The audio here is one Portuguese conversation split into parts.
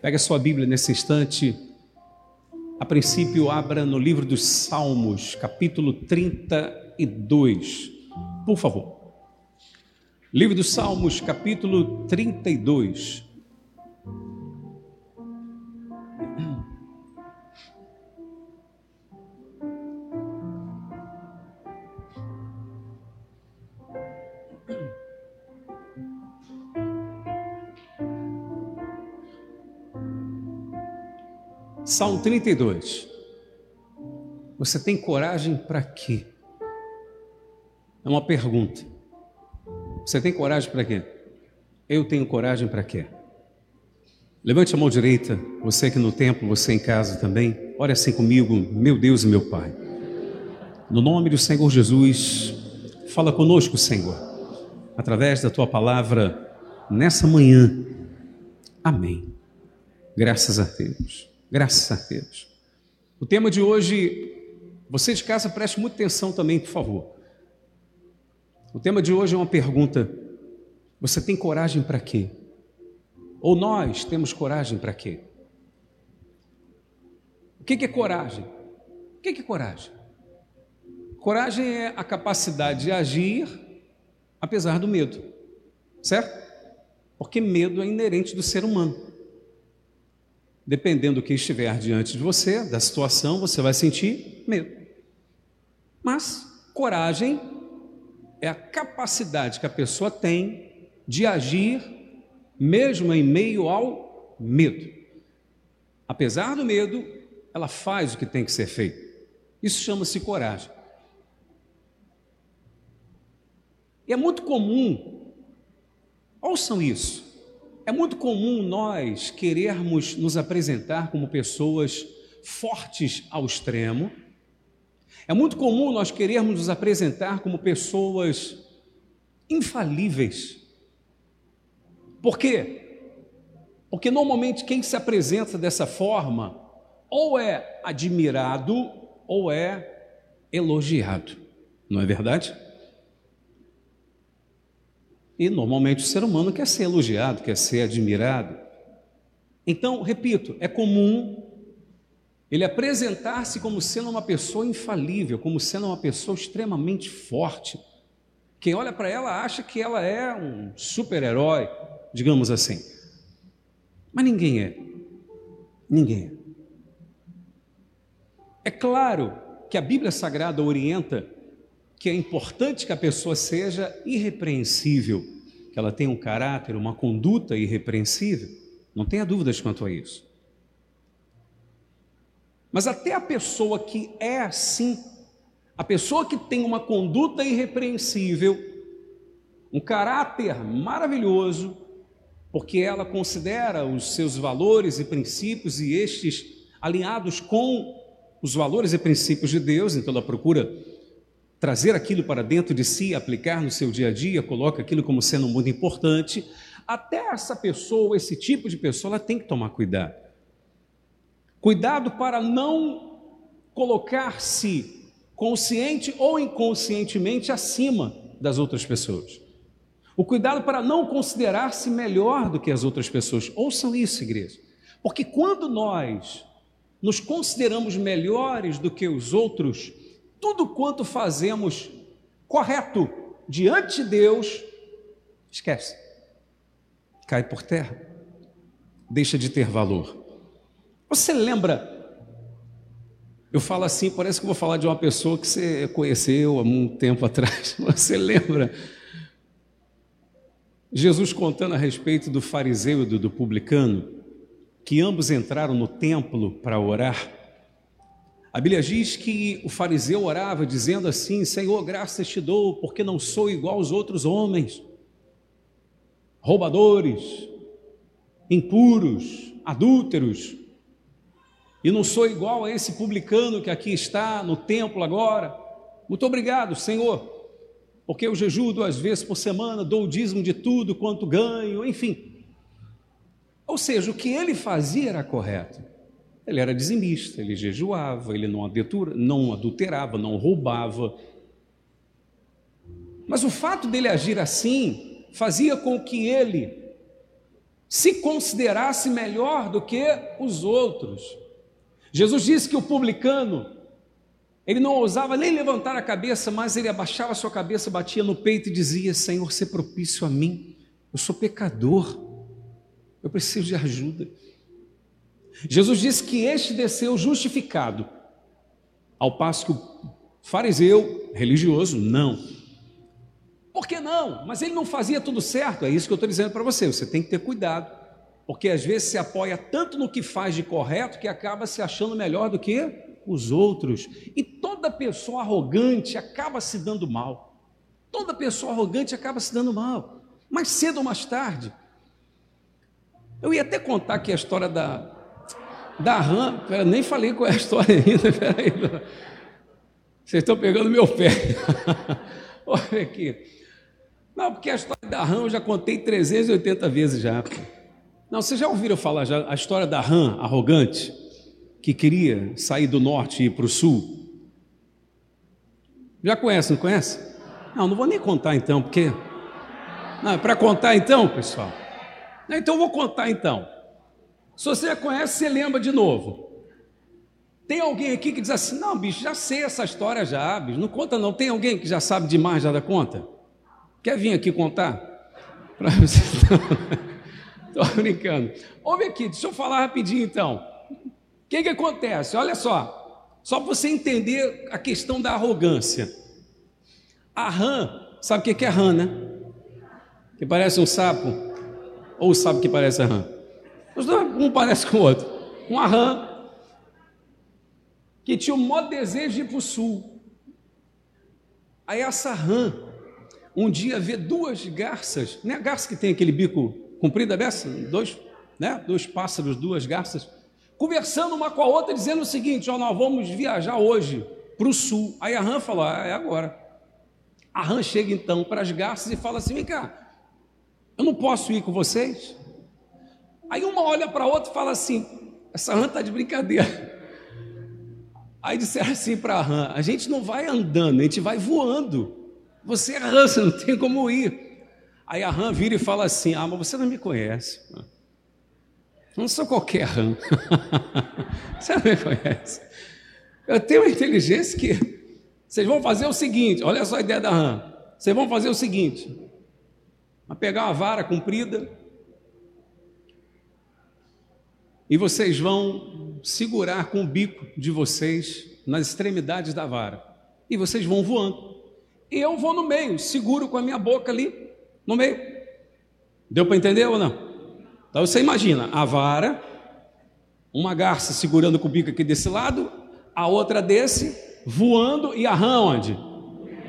Pega a sua Bíblia nesse instante. A princípio, abra no livro dos Salmos, capítulo 32. Por favor. Livro dos Salmos, capítulo 32. Salmo 32. Você tem coragem para quê? É uma pergunta. Você tem coragem para quê? Eu tenho coragem para quê? Levante a mão direita, você aqui no templo, você em casa também. Ore assim comigo, meu Deus e meu Pai. No nome do Senhor Jesus, fala conosco, Senhor, através da tua palavra nessa manhã. Amém. Graças a Deus. Graças a Deus. O tema de hoje, você de casa preste muita atenção também, por favor. O tema de hoje é uma pergunta: você tem coragem para quê? Ou nós temos coragem para quê? O que é coragem? O que é coragem? Coragem é a capacidade de agir apesar do medo, certo? Porque medo é inerente do ser humano dependendo do que estiver diante de você, da situação, você vai sentir medo. Mas coragem é a capacidade que a pessoa tem de agir mesmo em meio ao medo. Apesar do medo, ela faz o que tem que ser feito. Isso chama-se coragem. E é muito comum, ouçam isso, é muito comum nós querermos nos apresentar como pessoas fortes ao extremo. É muito comum nós querermos nos apresentar como pessoas infalíveis. Por quê? Porque normalmente quem se apresenta dessa forma ou é admirado ou é elogiado. Não é verdade? E normalmente o ser humano quer ser elogiado, quer ser admirado. Então, repito, é comum ele apresentar-se como sendo uma pessoa infalível, como sendo uma pessoa extremamente forte. Quem olha para ela acha que ela é um super-herói, digamos assim. Mas ninguém é. Ninguém é. É claro que a Bíblia Sagrada orienta que é importante que a pessoa seja irrepreensível, que ela tenha um caráter, uma conduta irrepreensível. Não tenha dúvidas quanto a isso. Mas até a pessoa que é assim, a pessoa que tem uma conduta irrepreensível, um caráter maravilhoso, porque ela considera os seus valores e princípios e estes alinhados com os valores e princípios de Deus, então ela procura trazer aquilo para dentro de si, aplicar no seu dia a dia, coloca aquilo como sendo muito importante, até essa pessoa, esse tipo de pessoa, ela tem que tomar cuidado. Cuidado para não colocar-se consciente ou inconscientemente acima das outras pessoas. O cuidado para não considerar-se melhor do que as outras pessoas. Ouçam isso, igreja. Porque quando nós nos consideramos melhores do que os outros, tudo quanto fazemos correto diante de Deus, esquece, cai por terra, deixa de ter valor. Você lembra? Eu falo assim, parece que vou falar de uma pessoa que você conheceu há muito tempo atrás. Você lembra? Jesus contando a respeito do fariseu e do, do publicano, que ambos entraram no templo para orar. A Bíblia diz que o fariseu orava dizendo assim: Senhor, graças te dou, porque não sou igual aos outros homens, roubadores, impuros, adúlteros, e não sou igual a esse publicano que aqui está no templo agora. Muito obrigado, Senhor, porque eu jejuo duas vezes por semana, dou o dízimo de tudo quanto ganho, enfim. Ou seja, o que ele fazia era correto. Ele era dizimista, ele jejuava, ele não, não adulterava, não roubava. Mas o fato dele agir assim fazia com que ele se considerasse melhor do que os outros. Jesus disse que o publicano, ele não ousava nem levantar a cabeça, mas ele abaixava a sua cabeça, batia no peito e dizia: Senhor, se propício a mim, eu sou pecador, eu preciso de ajuda. Jesus disse que este desceu justificado, ao passo que o fariseu religioso não. Por que não? Mas ele não fazia tudo certo, é isso que eu estou dizendo para você. Você tem que ter cuidado, porque às vezes se apoia tanto no que faz de correto que acaba se achando melhor do que os outros. E toda pessoa arrogante acaba se dando mal. Toda pessoa arrogante acaba se dando mal, mais cedo ou mais tarde. Eu ia até contar aqui a história da, da RAM, nem falei qual é a história ainda, peraí. Vocês estão pegando meu pé. Olha aqui. Não, porque a história da RAM eu já contei 380 vezes já. Não, vocês já ouviram falar já a história da RAM arrogante, que queria sair do norte e ir para o sul? Já conhece, não conhece? Não, não vou nem contar então, porque. Não, é para contar então, pessoal. Então eu vou contar então. Se você conhece, você lembra de novo. Tem alguém aqui que diz assim: não, bicho, já sei essa história já, bicho, não conta não. Tem alguém que já sabe demais já da conta? Quer vir aqui contar? Você. Estou brincando. Ouve aqui, deixa eu falar rapidinho então. O que, que acontece? Olha só, só para você entender a questão da arrogância. A rã, sabe o que é rã, né? Que parece um sapo, ou sabe que parece a rã? Os dois, um parece com o outro. Uma rã que tinha o maior desejo de ir para o sul. Aí essa rã, um dia vê duas garças, não é a garça que tem aquele bico comprido, dessa? Dois, né? dois pássaros, duas garças, conversando uma com a outra, dizendo o seguinte: ó, nós vamos viajar hoje para o sul. Aí a rã falou: ah, é agora. A rã chega então para as garças e fala assim: vem cá, eu não posso ir com vocês? Aí uma olha para a outra e fala assim: essa rã está de brincadeira. Aí disseram assim para a rã: a gente não vai andando, a gente vai voando. Você é rã, você não tem como ir. Aí a rã vira e fala assim: ah, mas você não me conhece. Não sou qualquer rã. você não me conhece. Eu tenho uma inteligência que. Vocês vão fazer o seguinte: olha só a ideia da rã. Vocês vão fazer o seguinte: vai pegar uma vara comprida e vocês vão segurar com o bico de vocês nas extremidades da vara. E vocês vão voando. E eu vou no meio, seguro com a minha boca ali, no meio. Deu para entender ou não? Então você imagina a vara, uma garça segurando com o bico aqui desse lado, a outra desse, voando e a rã onde?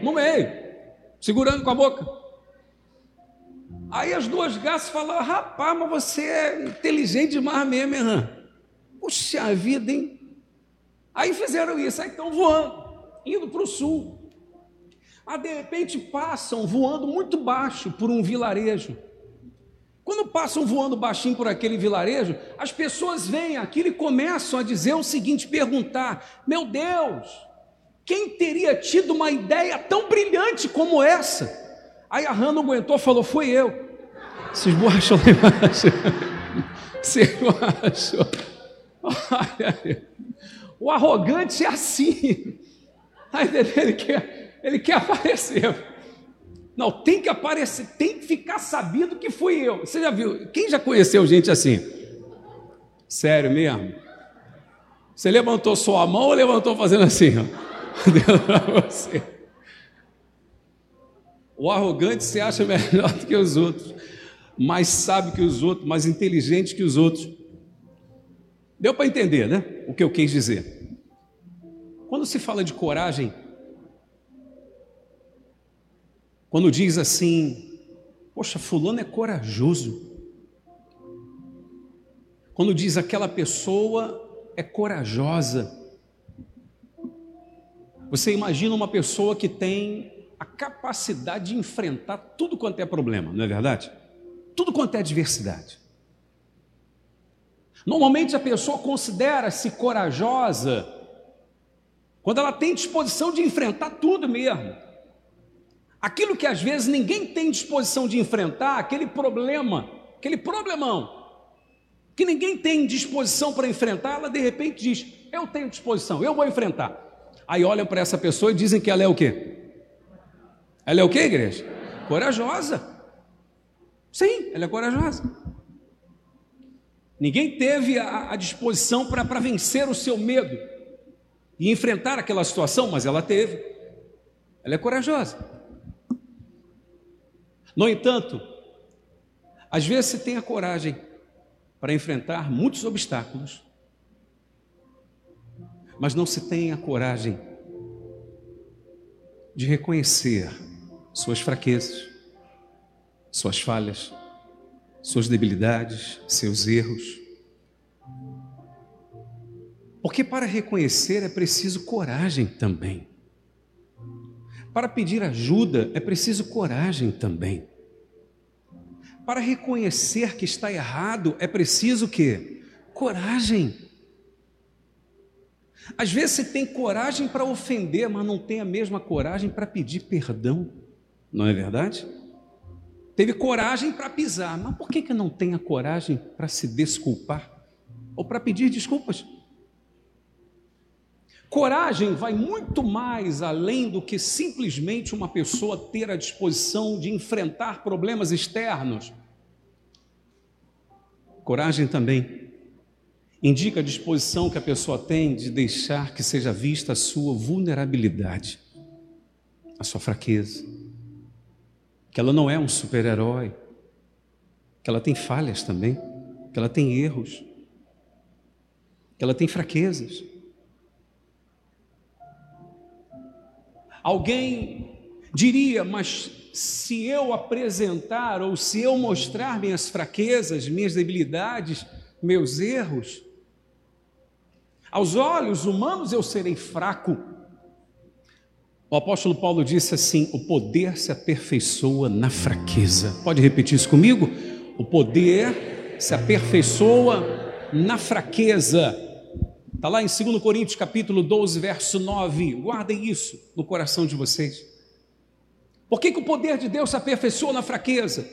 No meio, segurando com a boca. Aí as duas garças falaram: rapaz, mas você é inteligente demais mesmo, hein? Puxa vida, hein? Aí fizeram isso, aí estão voando, indo para o sul. Mas de repente passam voando muito baixo por um vilarejo. Quando passam voando baixinho por aquele vilarejo, as pessoas vêm aquilo e começam a dizer o seguinte: perguntar, meu Deus, quem teria tido uma ideia tão brilhante como essa? Aí a Hannah não aguentou, falou: Fui eu. Se esborrachou lá embaixo. Se esborrachou. Olha, o arrogante é assim. Ele quer, ele quer aparecer. Não, tem que aparecer, tem que ficar sabido que fui eu. Você já viu? Quem já conheceu gente assim? Sério mesmo? Você levantou sua mão ou levantou fazendo assim? Ó? Deus para você. O arrogante se acha melhor do que os outros, mais sábio que os outros, mais inteligente que os outros. Deu para entender, né? O que eu quis dizer. Quando se fala de coragem, quando diz assim, poxa, fulano é corajoso. Quando diz aquela pessoa é corajosa. Você imagina uma pessoa que tem a capacidade de enfrentar tudo quanto é problema, não é verdade? Tudo quanto é adversidade. Normalmente a pessoa considera-se corajosa quando ela tem disposição de enfrentar tudo mesmo. Aquilo que às vezes ninguém tem disposição de enfrentar, aquele problema, aquele problemão, que ninguém tem disposição para enfrentar, ela de repente diz: Eu tenho disposição, eu vou enfrentar. Aí olham para essa pessoa e dizem que ela é o quê? Ela é o quê, igreja? Corajosa. Sim, ela é corajosa. Ninguém teve a, a disposição para vencer o seu medo e enfrentar aquela situação, mas ela teve. Ela é corajosa. No entanto, às vezes você tem a coragem para enfrentar muitos obstáculos, mas não se tem a coragem de reconhecer suas fraquezas, suas falhas, suas debilidades, seus erros. Porque para reconhecer é preciso coragem também. Para pedir ajuda é preciso coragem também. Para reconhecer que está errado é preciso que coragem. Às vezes você tem coragem para ofender, mas não tem a mesma coragem para pedir perdão. Não é verdade? Teve coragem para pisar, mas por que, que não tem a coragem para se desculpar? Ou para pedir desculpas? Coragem vai muito mais além do que simplesmente uma pessoa ter a disposição de enfrentar problemas externos. Coragem também indica a disposição que a pessoa tem de deixar que seja vista a sua vulnerabilidade, a sua fraqueza, que ela não é um super-herói, que ela tem falhas também, que ela tem erros, que ela tem fraquezas. Alguém diria, mas se eu apresentar ou se eu mostrar minhas fraquezas, minhas debilidades, meus erros, aos olhos humanos eu serei fraco. O apóstolo Paulo disse assim: o poder se aperfeiçoa na fraqueza. Pode repetir isso comigo? O poder se aperfeiçoa na fraqueza. Está lá em 2 Coríntios capítulo 12, verso 9. Guardem isso no coração de vocês. Por que, que o poder de Deus se aperfeiçoa na fraqueza?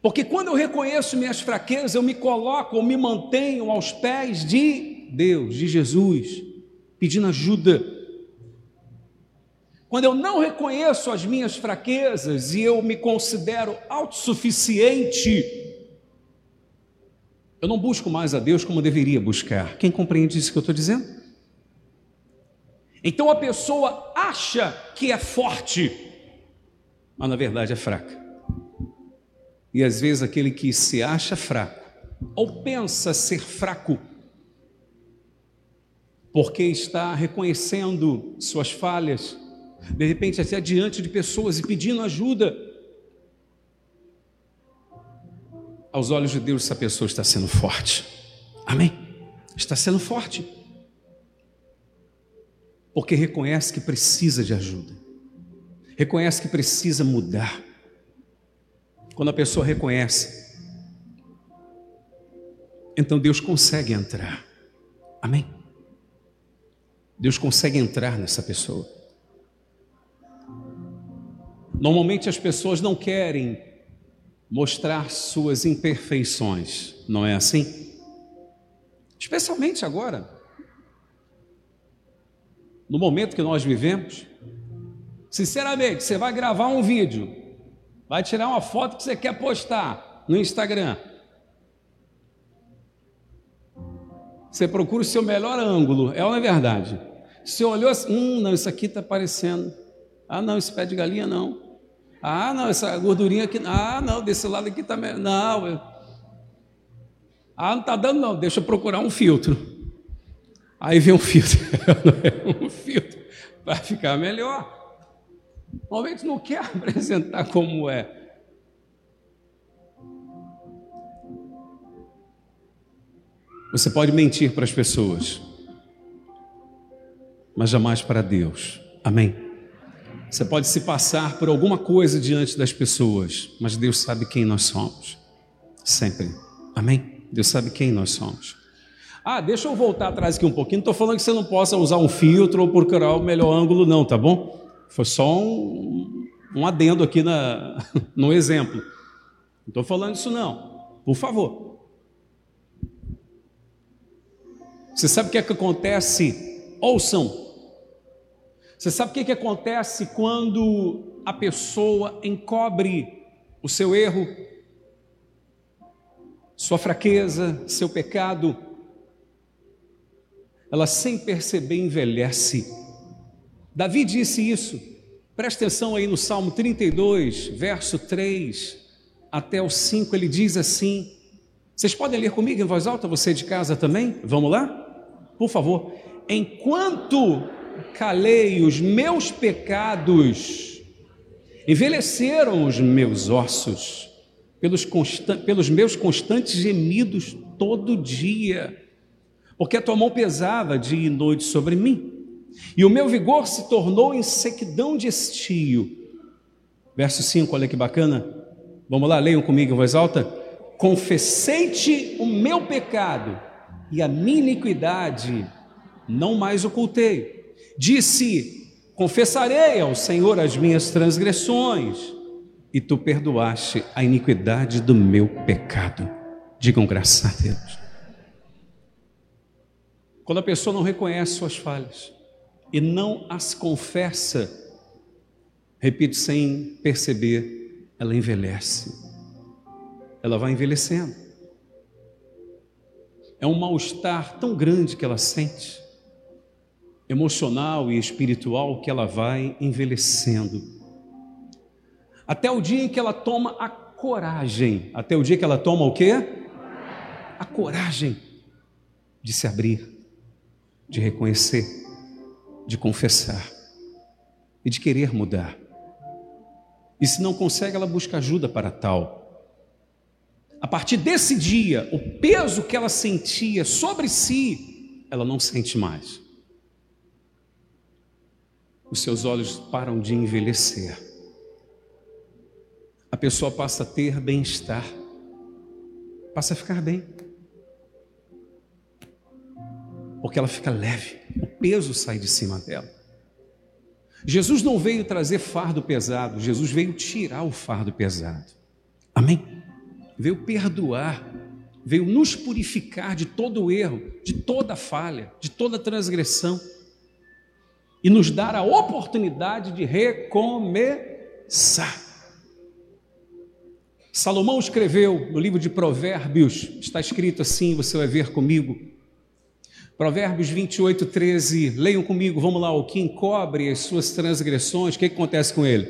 Porque quando eu reconheço minhas fraquezas, eu me coloco ou me mantenho aos pés de Deus, de Jesus, pedindo ajuda. Quando eu não reconheço as minhas fraquezas e eu me considero autossuficiente, eu não busco mais a Deus como deveria buscar. Quem compreende isso que eu estou dizendo? Então a pessoa acha que é forte, mas na verdade é fraca. E às vezes aquele que se acha fraco, ou pensa ser fraco, porque está reconhecendo suas falhas, de repente até diante de pessoas e pedindo ajuda, aos olhos de Deus, essa pessoa está sendo forte. Amém? Está sendo forte. Porque reconhece que precisa de ajuda, reconhece que precisa mudar. Quando a pessoa reconhece, então Deus consegue entrar. Amém? Deus consegue entrar nessa pessoa. Normalmente as pessoas não querem mostrar suas imperfeições, não é assim? Especialmente agora, no momento que nós vivemos. Sinceramente, você vai gravar um vídeo, vai tirar uma foto que você quer postar no Instagram. Você procura o seu melhor ângulo, é ou não é verdade? Você olhou assim, hum, não, isso aqui está parecendo. Ah, não, esse pé de galinha não. Ah, não, essa gordurinha aqui. Ah, não, desse lado aqui está. Não. Eu... Ah, não está dando, não. Deixa eu procurar um filtro. Aí vem um filtro. um filtro. Vai ficar melhor. Normalmente não quer apresentar como é. Você pode mentir para as pessoas, mas jamais para Deus. Amém? Você pode se passar por alguma coisa diante das pessoas, mas Deus sabe quem nós somos. Sempre. Amém? Deus sabe quem nós somos. Ah, deixa eu voltar atrás aqui um pouquinho. Não estou falando que você não possa usar um filtro ou procurar o melhor ângulo, não, tá bom? Foi só um, um adendo aqui na, no exemplo. Não estou falando isso, não. Por favor. Você sabe o que é que acontece? Ouçam. Você sabe o que, que acontece quando a pessoa encobre o seu erro, sua fraqueza, seu pecado? Ela sem perceber envelhece. Davi disse isso. Presta atenção aí no Salmo 32, verso 3 até o 5, ele diz assim: Vocês podem ler comigo em voz alta, você de casa também? Vamos lá? Por favor. Enquanto calei os meus pecados, envelheceram os meus ossos, pelos, pelos meus constantes gemidos todo dia, porque a tua mão pesava dia e noite sobre mim, e o meu vigor se tornou em sequidão de estio. Verso 5, olha que bacana. Vamos lá, leiam comigo em voz alta. Confessei-te o meu pecado e a minha iniquidade não mais ocultei. Disse: Confessarei ao Senhor as minhas transgressões, e tu perdoaste a iniquidade do meu pecado. Digam graças a Deus. Quando a pessoa não reconhece suas falhas e não as confessa, repito sem perceber, ela envelhece. Ela vai envelhecendo. É um mal-estar tão grande que ela sente, emocional e espiritual, que ela vai envelhecendo. Até o dia em que ela toma a coragem. Até o dia que ela toma o quê? A coragem de se abrir de reconhecer, de confessar e de querer mudar. E se não consegue, ela busca ajuda para tal. A partir desse dia, o peso que ela sentia sobre si, ela não sente mais. Os seus olhos param de envelhecer. A pessoa passa a ter bem-estar, passa a ficar bem porque ela fica leve, o peso sai de cima dela. Jesus não veio trazer fardo pesado, Jesus veio tirar o fardo pesado. Amém? Veio perdoar, veio nos purificar de todo o erro, de toda falha, de toda transgressão e nos dar a oportunidade de recomeçar. Salomão escreveu no livro de Provérbios, está escrito assim, você vai ver comigo, Provérbios 28, 13, leiam comigo, vamos lá, o que encobre as suas transgressões, o que, que acontece com ele?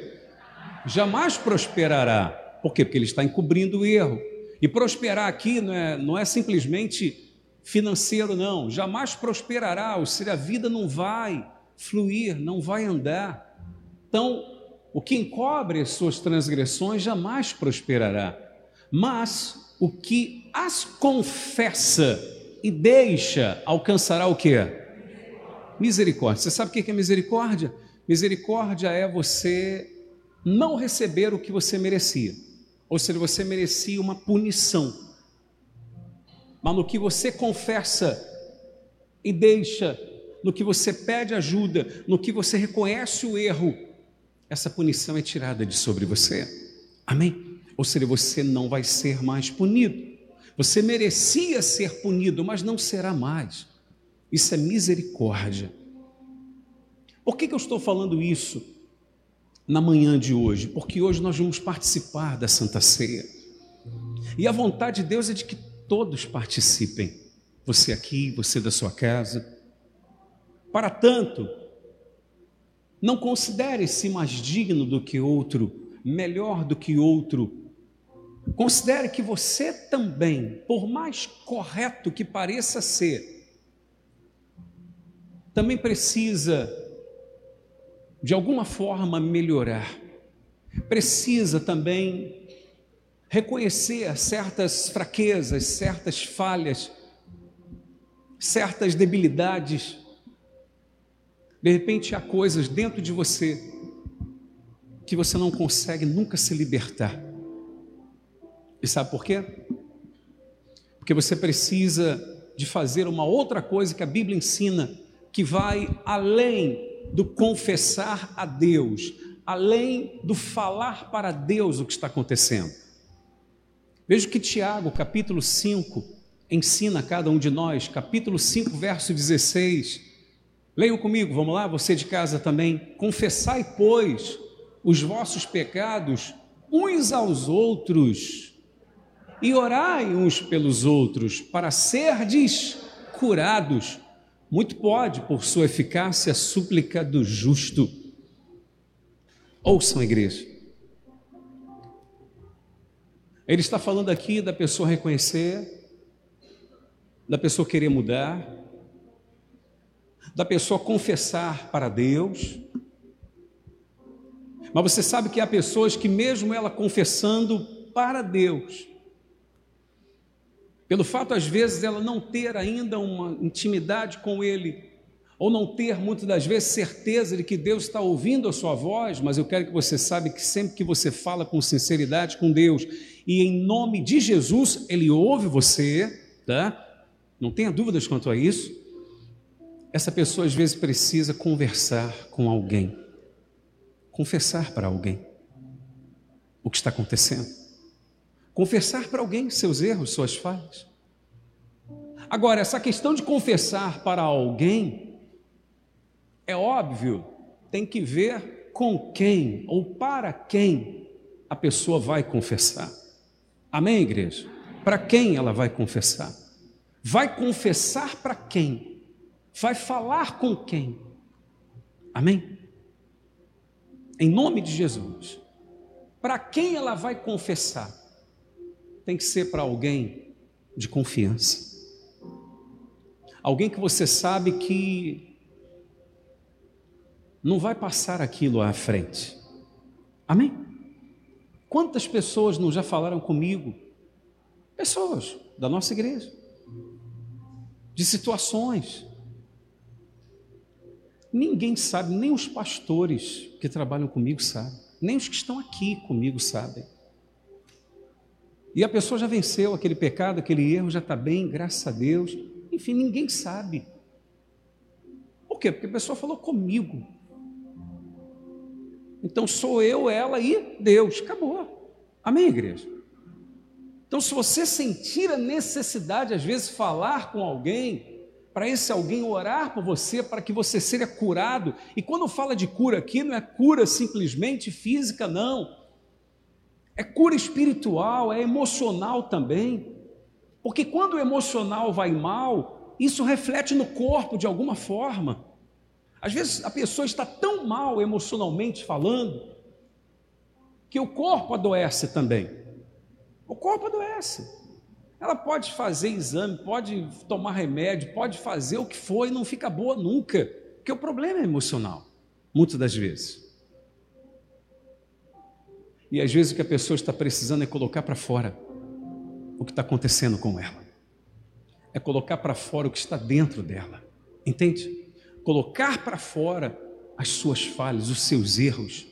Jamais prosperará. Por quê? Porque ele está encobrindo o erro. E prosperar aqui não é, não é simplesmente financeiro, não. Jamais prosperará, ou seja, a vida não vai fluir, não vai andar. Então, o que encobre as suas transgressões jamais prosperará. Mas o que as confessa e deixa, alcançará o que? Misericórdia. Você sabe o que é misericórdia? Misericórdia é você não receber o que você merecia. Ou seja, você merecia uma punição. Mas no que você confessa e deixa, no que você pede ajuda, no que você reconhece o erro, essa punição é tirada de sobre você. Amém? Ou seja, você não vai ser mais punido. Você merecia ser punido, mas não será mais. Isso é misericórdia. Por que, que eu estou falando isso na manhã de hoje? Porque hoje nós vamos participar da Santa Ceia. E a vontade de Deus é de que todos participem. Você aqui, você da sua casa. Para tanto, não considere-se mais digno do que outro, melhor do que outro, Considere que você também, por mais correto que pareça ser, também precisa, de alguma forma, melhorar. Precisa também reconhecer certas fraquezas, certas falhas, certas debilidades. De repente há coisas dentro de você que você não consegue nunca se libertar. E sabe por quê? Porque você precisa de fazer uma outra coisa que a Bíblia ensina, que vai além do confessar a Deus, além do falar para Deus o que está acontecendo. Veja que Tiago, capítulo 5, ensina a cada um de nós, capítulo 5, verso 16. Leiam comigo, vamos lá, você de casa também. Confessai, pois, os vossos pecados uns aos outros e orai uns pelos outros para serdes curados. Muito pode, por sua eficácia, a súplica do justo. Ouçam, igreja. Ele está falando aqui da pessoa reconhecer, da pessoa querer mudar, da pessoa confessar para Deus. Mas você sabe que há pessoas que, mesmo ela confessando para Deus, pelo fato, às vezes, ela não ter ainda uma intimidade com Ele, ou não ter muitas das vezes certeza de que Deus está ouvindo a sua voz, mas eu quero que você saiba que sempre que você fala com sinceridade com Deus e em nome de Jesus, Ele ouve você, tá? Não tenha dúvidas quanto a isso. Essa pessoa às vezes precisa conversar com alguém, confessar para alguém o que está acontecendo, confessar para alguém seus erros, suas falhas. Agora, essa questão de confessar para alguém é óbvio, tem que ver com quem ou para quem a pessoa vai confessar. Amém, igreja? Para quem ela vai confessar? Vai confessar para quem? Vai falar com quem? Amém? Em nome de Jesus. Para quem ela vai confessar? Tem que ser para alguém de confiança. Alguém que você sabe que não vai passar aquilo à frente. Amém? Quantas pessoas não já falaram comigo? Pessoas da nossa igreja, de situações. Ninguém sabe, nem os pastores que trabalham comigo sabem, nem os que estão aqui comigo sabem. E a pessoa já venceu aquele pecado, aquele erro, já está bem, graças a Deus. Enfim, ninguém sabe. Por quê? Porque a pessoa falou comigo. Então sou eu, ela e Deus. Acabou. Amém, igreja? Então, se você sentir a necessidade, às vezes, falar com alguém, para esse alguém orar por você, para que você seja curado, e quando fala de cura aqui, não é cura simplesmente física, não. É cura espiritual, é emocional também. Porque quando o emocional vai mal, isso reflete no corpo de alguma forma. Às vezes a pessoa está tão mal emocionalmente falando que o corpo adoece também. O corpo adoece. Ela pode fazer exame, pode tomar remédio, pode fazer o que for e não fica boa nunca, porque o problema é emocional, muitas das vezes. E às vezes o que a pessoa está precisando é colocar para fora o que está acontecendo com ela, é colocar para fora o que está dentro dela, entende? colocar para fora as suas falhas, os seus erros.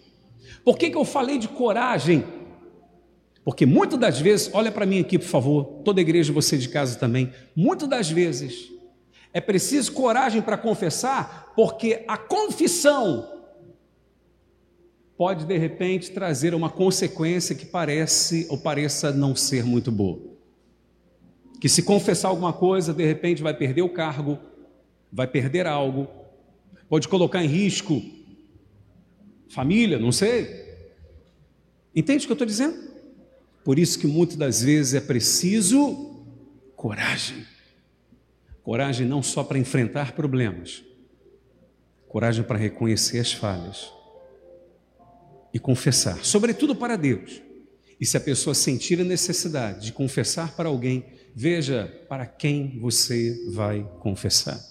Por que, que eu falei de coragem? Porque muitas das vezes, olha para mim aqui, por favor, toda igreja, você de casa também, muitas das vezes é preciso coragem para confessar, porque a confissão pode de repente trazer uma consequência que parece ou pareça não ser muito boa. Que se confessar alguma coisa, de repente vai perder o cargo, vai perder algo, pode colocar em risco família, não sei. Entende o que eu estou dizendo? Por isso que muitas das vezes é preciso coragem. Coragem não só para enfrentar problemas, coragem para reconhecer as falhas e confessar, sobretudo para Deus. E se a pessoa sentir a necessidade de confessar para alguém, veja para quem você vai confessar.